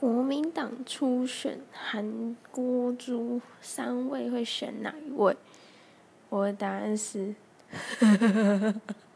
国民党初选韩国猪三位会选哪一位？我的答案是。